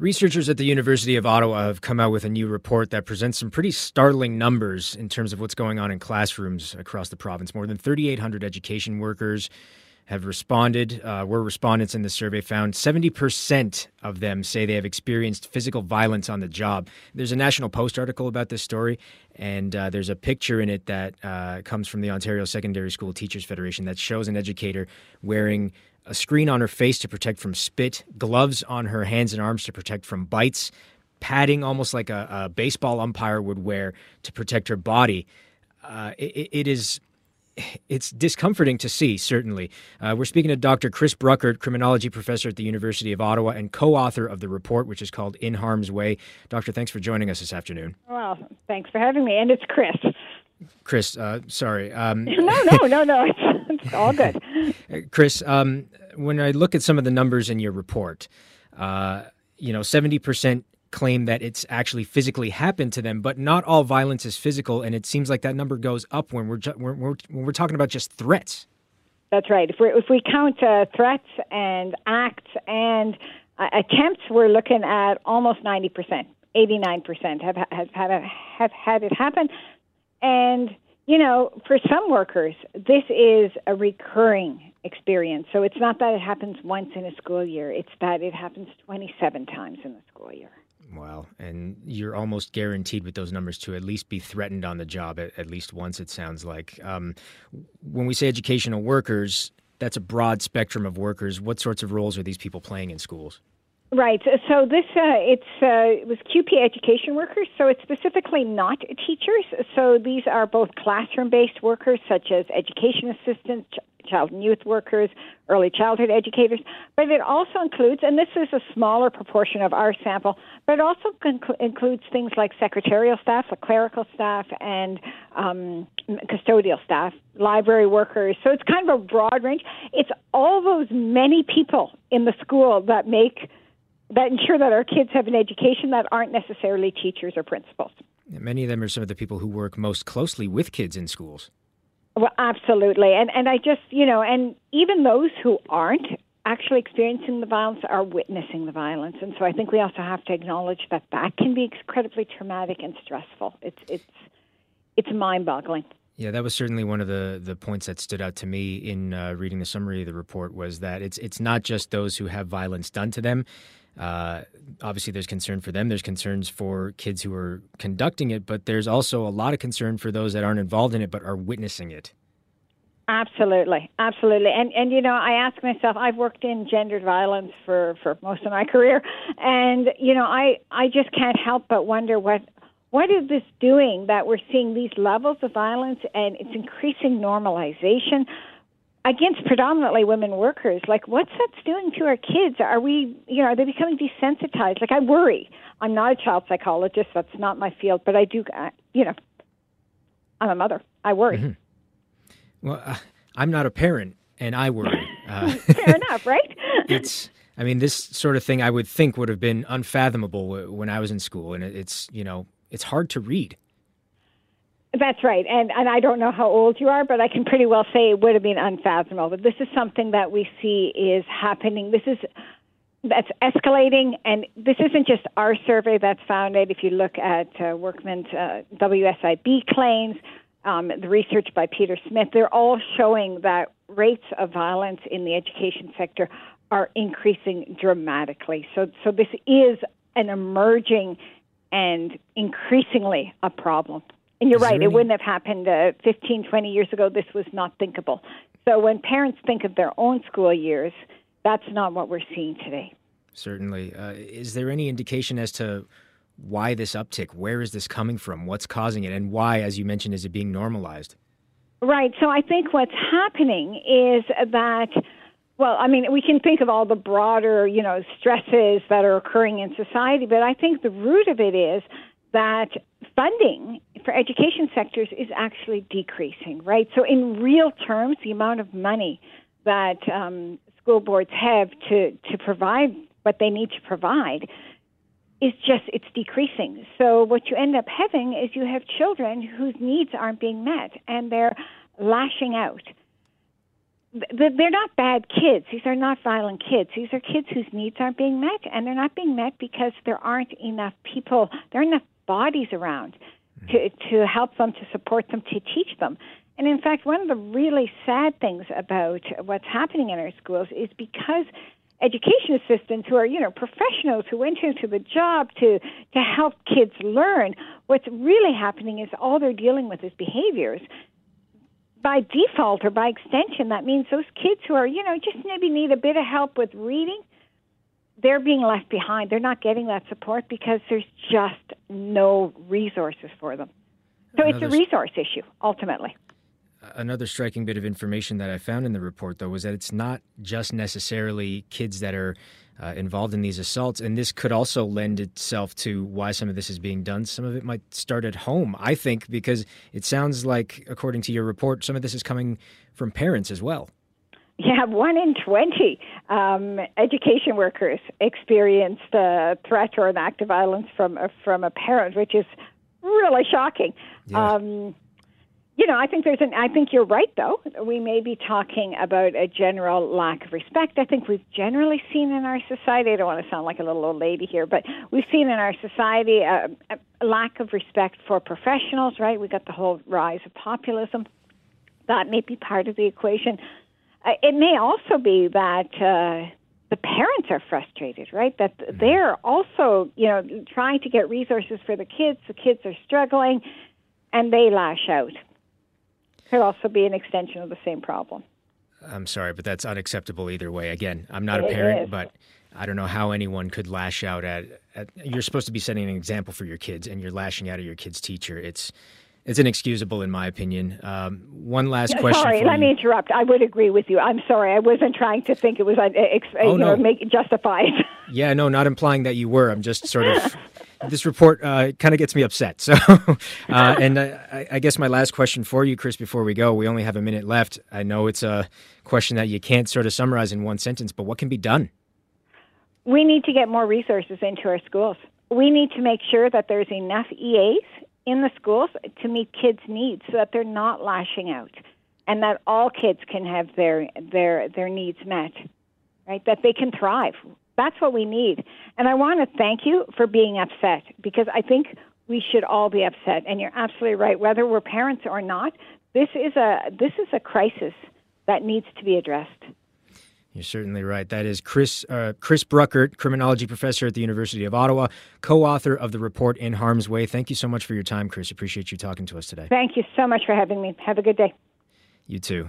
Researchers at the University of Ottawa have come out with a new report that presents some pretty startling numbers in terms of what's going on in classrooms across the province. More than 3,800 education workers have responded. Uh, were respondents in the survey found 70% of them say they have experienced physical violence on the job. There's a National Post article about this story, and uh, there's a picture in it that uh, comes from the Ontario Secondary School Teachers Federation that shows an educator wearing a screen on her face to protect from spit, gloves on her hands and arms to protect from bites, padding almost like a, a baseball umpire would wear to protect her body. Uh, it, it is it's discomforting to see, certainly. Uh, we're speaking to Dr. Chris Bruckert, criminology professor at the University of Ottawa and co author of the report, which is called In Harm's Way. Doctor, thanks for joining us this afternoon. Well, thanks for having me. And it's Chris. Chris, uh, sorry. Um, no, no, no, no. It's, it's all good. Chris, um, when I look at some of the numbers in your report, uh, you know, 70% claim that it's actually physically happened to them, but not all violence is physical. And it seems like that number goes up when we're, ju- when we're, when we're talking about just threats. That's right. If, we if we count uh, threats and acts and uh, attempts, we're looking at almost 90%. 89% have, have, had, have had it happen. And, you know, for some workers, this is a recurring experience. So it's not that it happens once in a school year, it's that it happens 27 times in the school year. Wow. And you're almost guaranteed with those numbers to at least be threatened on the job at, at least once, it sounds like. Um, when we say educational workers, that's a broad spectrum of workers. What sorts of roles are these people playing in schools? Right. So this uh, it's uh, it was CUPE education workers. So it's specifically not teachers. So these are both classroom-based workers, such as education assistants, child and youth workers, early childhood educators. But it also includes, and this is a smaller proportion of our sample, but it also includes things like secretarial staff, like clerical staff, and um, custodial staff, library workers. So it's kind of a broad range. It's all those many people in the school that make that ensure that our kids have an education that aren't necessarily teachers or principals. Many of them are some of the people who work most closely with kids in schools. Well, absolutely. And and I just, you know, and even those who aren't actually experiencing the violence are witnessing the violence. And so I think we also have to acknowledge that that can be incredibly traumatic and stressful. It's it's it's mind-boggling. Yeah, that was certainly one of the, the points that stood out to me in uh, reading the summary of the report was that it's it's not just those who have violence done to them. Uh, obviously, there's concern for them. There's concerns for kids who are conducting it, but there's also a lot of concern for those that aren't involved in it but are witnessing it. Absolutely, absolutely, and and you know, I ask myself, I've worked in gendered violence for for most of my career, and you know, I I just can't help but wonder what what is this doing that we're seeing these levels of violence and it's increasing normalization against predominantly women workers. Like, what's that doing to our kids? Are we, you know, are they becoming desensitized? Like, I worry. I'm not a child psychologist. That's not my field, but I do, uh, you know, I'm a mother. I worry. Mm-hmm. Well, uh, I'm not a parent, and I worry. Uh, Fair enough, right? it's. I mean, this sort of thing I would think would have been unfathomable when I was in school, and it's you know it's hard to read. That's right, and and I don't know how old you are, but I can pretty well say it would have been unfathomable. But this is something that we see is happening. This is that's escalating, and this isn't just our survey that's found it. If you look at uh, Workman's uh, WSIB claims, um, the research by Peter Smith, they're all showing that rates of violence in the education sector are increasing dramatically. So, so this is an emerging and increasingly a problem. And you're right, any... it wouldn't have happened uh, 15, 20 years ago. This was not thinkable. So when parents think of their own school years, that's not what we're seeing today. Certainly. Uh, is there any indication as to why this uptick? Where is this coming from? What's causing it? And why, as you mentioned, is it being normalized? Right. So I think what's happening is that, well, I mean, we can think of all the broader, you know, stresses that are occurring in society, but I think the root of it is that funding for education sectors is actually decreasing, right? So, in real terms, the amount of money that um, school boards have to, to provide what they need to provide is just it's decreasing. So what you end up having is you have children whose needs aren't being met and they're lashing out. they're not bad kids. These are not violent kids. These are kids whose needs aren't being met, and they're not being met because there aren't enough people, there aren't enough bodies around to, to help them, to support them, to teach them. And in fact, one of the really sad things about what's happening in our schools is because education assistants who are, you know, professionals who went into the job to to help kids learn, what's really happening is all they're dealing with is behaviors by default or by extension, that means those kids who are, you know, just maybe need a bit of help with reading, they're being left behind. They're not getting that support because there's just no resources for them. So Another it's a resource issue, ultimately. Another striking bit of information that I found in the report, though, was that it's not just necessarily kids that are uh, involved in these assaults. And this could also lend itself to why some of this is being done. Some of it might start at home, I think, because it sounds like, according to your report, some of this is coming from parents as well. Yeah, one in 20 um, education workers experienced a threat or an act of violence from, from a parent, which is really shocking. Yeah. Um, you know, I think there's an. I think you're right, though. We may be talking about a general lack of respect. I think we've generally seen in our society. I don't want to sound like a little old lady here, but we've seen in our society a, a lack of respect for professionals. Right? We got the whole rise of populism. That may be part of the equation. It may also be that. Uh, the parents are frustrated, right? That they're also, you know, trying to get resources for the kids. The kids are struggling, and they lash out could also be an extension of the same problem. I'm sorry, but that's unacceptable either way. Again, I'm not it a parent, is. but I don't know how anyone could lash out at, at, You're supposed to be setting an example for your kids, and you're lashing out at your kid's teacher. It's it's inexcusable, in my opinion. Um, one last question. Sorry, let you. me interrupt. I would agree with you. I'm sorry. I wasn't trying to think it was uh, ex- oh, you no. know, make justified. yeah, no, not implying that you were. I'm just sort of this report uh, kind of gets me upset. So, uh, and I, I, guess my last question for you, Chris, before we go, we only have a minute left. I know it's a question that you can't sort of summarize in one sentence, but what can be done? We need to get more resources into our schools. We need to make sure that there's enough EAs in the schools to meet kids' needs, so that they're not lashing out, and that all kids can have their their their needs met. Right, that they can thrive that's what we need. And I want to thank you for being upset because I think we should all be upset. And you're absolutely right. Whether we're parents or not, this is a this is a crisis that needs to be addressed. You're certainly right. That is Chris uh, Chris Bruckert, criminology professor at the University of Ottawa, co-author of the report In Harm's Way. Thank you so much for your time, Chris. Appreciate you talking to us today. Thank you so much for having me. Have a good day. You too.